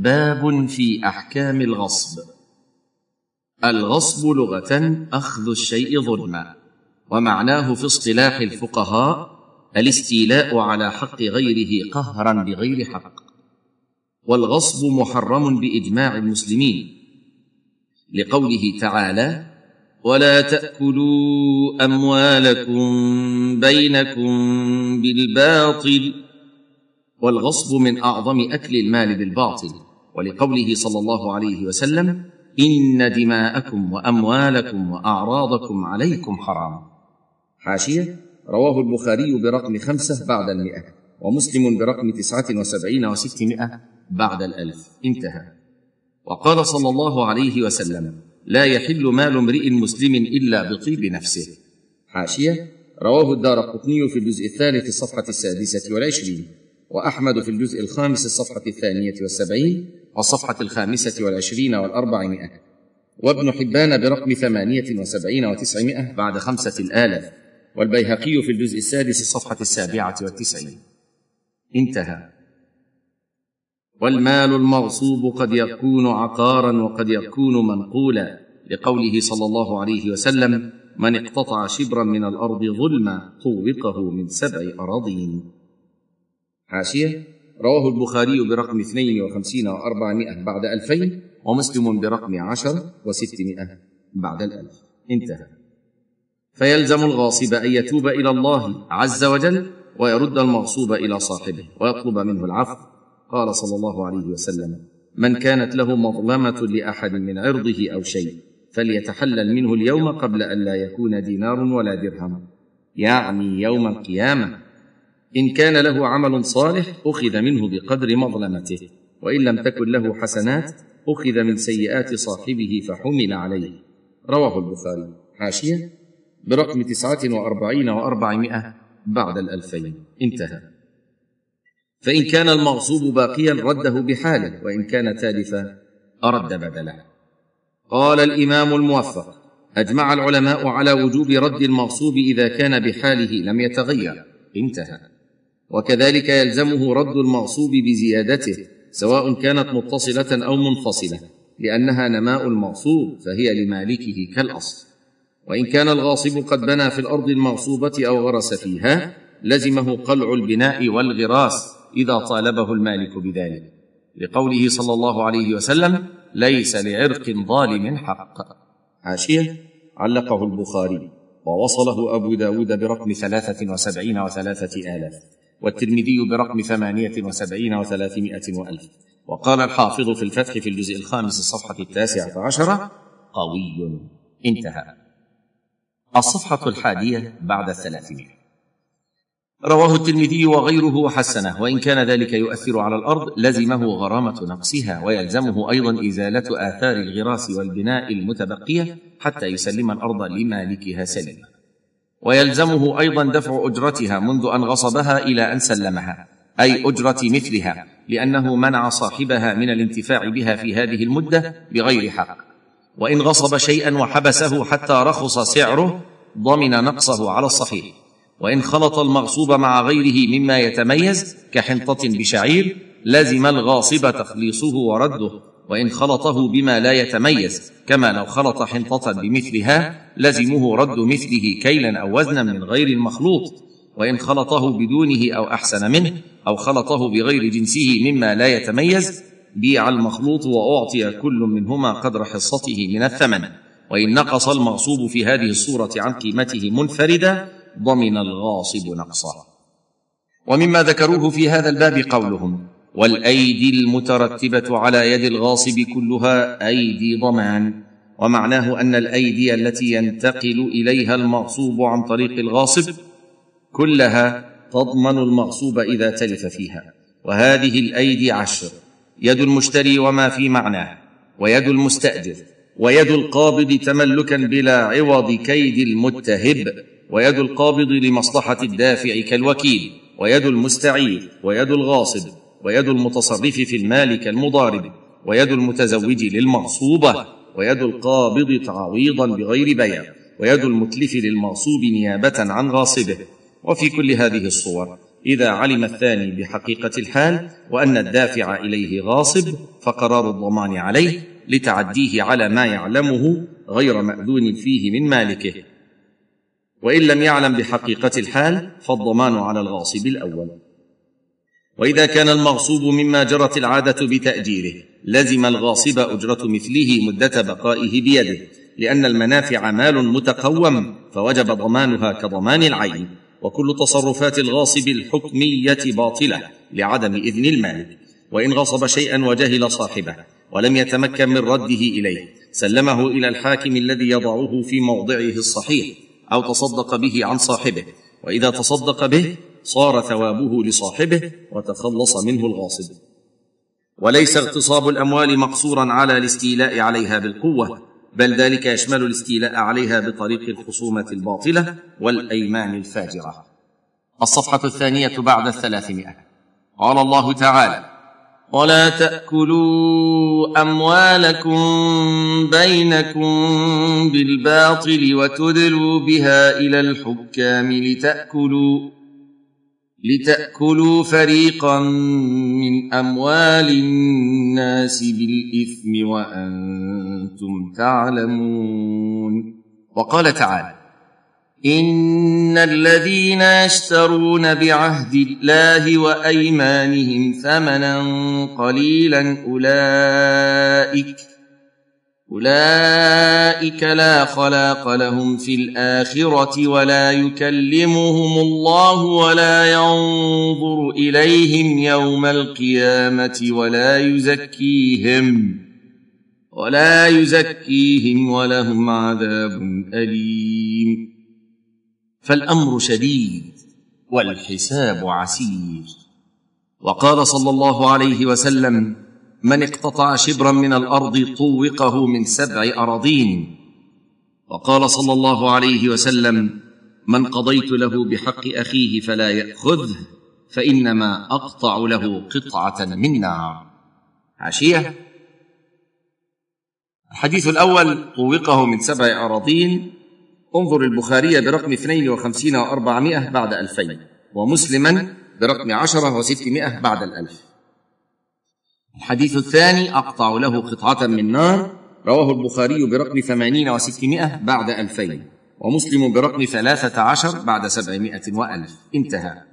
باب في أحكام الغصب. الغصب لغة أخذ الشيء ظلما ومعناه في اصطلاح الفقهاء الاستيلاء على حق غيره قهرا بغير حق. والغصب محرم بإجماع المسلمين. لقوله تعالى ولا تأكلوا أموالكم بينكم بالباطل. والغصب من أعظم أكل المال بالباطل. ولقوله صلى الله عليه وسلم إن دماءكم وأموالكم وأعراضكم عليكم حرام. حاشية رواه البخاري برقم خمسة بعد المئة ومسلم برقم تسعة وسبعين وستمائة بعد الألف. انتهى. وقال صلى الله عليه وسلم لا يحل مال امرئ مسلم إلا بطيب نفسه. حاشية رواه الدار قطني في الجزء الثالث الصفحه السادسة والعشرين. وأحمد في الجزء الخامس الصفحة الثانية والسبعين والصفحة الخامسة والعشرين والأربعمائة. وابن حبان برقم ثمانية وسبعين وتسعمائة بعد خمسة الآلاف والبيهقي في الجزء السادس الصفحة السابعة والتسعين. انتهى. والمال المغصوب قد يكون عقارا وقد يكون منقولا لقوله صلى الله عليه وسلم من اقتطع شبرا من الأرض ظلما طوقه من سبع أراضين. حاشية رواه البخاري برقم 52 و400 بعد ألفين ومسلم برقم عشر وستمائة بعد الألف. انتهى. فيلزم الغاصب أن يتوب إلى الله عز وجل ويرد المغصوب إلى صاحبه ويطلب منه العفو. قال صلى الله عليه وسلم من كانت له مظلمة لأحد من عرضه أو شيء فليتحلل منه اليوم قبل أن لا يكون دينار ولا درهم. يعني يوم القيامة إن كان له عمل صالح أخذ منه بقدر مظلمته وإن لم تكن له حسنات أخذ من سيئات صاحبه فحمل عليه. رواه البخاري. حاشية. برقم تسعة وأربعين وأربعمائة بعد الألفين. انتهى. فإن كان المغصوب باقيا رده بحاله وإن كان تالفا أرد بدله. قال الإمام الموفق أجمع العلماء على وجوب رد المغصوب إذا كان بحاله لم يتغير. انتهى. وكذلك يلزمه رد المغصوب بزيادته سواء كانت متصلة أو منفصلة لأنها نماء المغصوب فهي لمالكه كالأصل. وإن كان الغاصب قد بنى في الأرض المغصوبة أو غرس فيها لزمه قلع البناء والغراس إذا طالبه المالك بذلك. لقوله صلى الله عليه وسلم ليس لعرق ظالم حق حاشيه علقه البخاري ووصله أبو داود برقم ثلاثة وسبعين وثلاثة آلاف. والترمذي برقم ثمانية وسبعين وثلاثمائة وألف. وقال الحافظ في الفتح في الجزء الخامس الصفحة التاسعة عشرة قوي. انتهى. الصفحة الحادية بعد الثلاثمائة. رواه الترمذي وغيره وحسنه. وإن كان ذلك يؤثر على الأرض لزمه غرامة نقصها ويلزمه أيضا إزالة آثار الغراس والبناء المتبقية حتى يسلم الأرض لمالكها سلما ويلزمه أيضا دفع أجرتها منذ أن غصبها إلى أن سلمها أي أجرة مثلها لأنه منع صاحبها من الانتفاع بها في هذه المدة بغير حق. وإن غصب شيئا وحبسه حتى رخص سعره ضمن نقصه على الصحيح. وإن خلط المغصوب مع غيره مما يتميز كحنطة بشعير لزم الغاصب تخليصه ورده. وإن خلطه بما لا يتميز كما لو خلط حنطة بمثلها لزمه رد مثله كيلا أو وزنا من غير المخلوط. وإن خلطه بدونه أو أحسن منه أو خلطه بغير جنسه مما لا يتميز بيع المخلوط وأعطي كل منهما قدر حصته من الثمن. وإن نقص المغصوب في هذه الصورة عن قيمته منفردا ضمن الغاصب نقصه ومما ذكروه في هذا الباب قولهم والأيدي المترتبة على يد الغاصب كلها أيدي ضمان ومعناه أن الأيدي التي ينتقل إليها المغصوب عن طريق الغاصب كلها تضمن المغصوب إذا تلف فيها. وهذه الأيدي عشر يد المشتري وما في معناه ويد المستأجر ويد القابض تملكا بلا عوض كيد المتهب ويد القابض لمصلحة الدافع كالوكيل ويد المستعير ويد الغاصب. ويد المتصرف في المال كالمضارب ويد المتزوج للمغصوبه ويد القابض تعويضا بغير بيع ويد المتلف للمغصوب نيابة عن غاصبه وفي كل هذه الصور إذا علم الثاني بحقيقة الحال وأن الدافع إليه غاصب فقرار الضمان عليه لتعديه على ما يعلمه غير مأذون فيه من مالكه. وإن لم يعلم بحقيقة الحال فالضمان على الغاصب الأول. وإذا كان المغصوب مما جرت العادة بتأجيره لزم الغاصب أجرة مثله مدة بقائه بيده لأن المنافع مال متقوم فوجب ضمانها كضمان العين وكل تصرفات الغاصب الحكمية باطلة لعدم إذن المالك وإن غصب شيئا وجهل صاحبه ولم يتمكن من رده إليه سلمه إلى الحاكم الذي يضعه في موضعه الصحيح أو تصدق به عن صاحبه. وإذا تصدق به صار ثوابه لصاحبه وتخلص منه الغاصب. وليس اغتصاب الأموال مقصورا على الاستيلاء عليها بالقوة بل ذلك يشمل الاستيلاء عليها بطريق الخصومة الباطلة والأيمان الفاجرة. الصفحة الثانية بعد الثلاثمائة. قال الله تعالى ولا تأكلوا أموالكم بينكم بالباطل وتدلوا بها إلى الحكام لتأكلوا لتأكلوا فريقا من أموال الناس بالإثم وأنتم تعلمون. وقال تعالى إن الذين يشترون بعهد الله وأيمانهم ثمنا قليلا أولئك أولئك لا خلاق لهم في الآخرة ولا يكلمهم الله ولا ينظر إليهم يوم القيامة ولا يزكيهم ولا يزكيهم ولهم عذاب أليم. فالأمر شديد والحساب عسير. وقال صلى الله عليه وسلم من اقتطع شبرا من الأرض طوقه من سبع أراضين. وقال صلى الله عليه وسلم من قضيت له بحق أخيه فلا يأخذه فإنما أقطع له قطعة من نار. حاشيه الحديث الأول طوقه من سبع أراضين. انظر البخاري برقم 52 و400 بعد ألفين ومسلما برقم عشرة وستمائة بعد الألف. الحديث الثاني أقطع له قطعة من نار. رواه البخاري برقم ثمانين وستمائة بعد ألفين ومسلم برقم ثلاثة عشر بعد سبعمائة وألف. انتهى.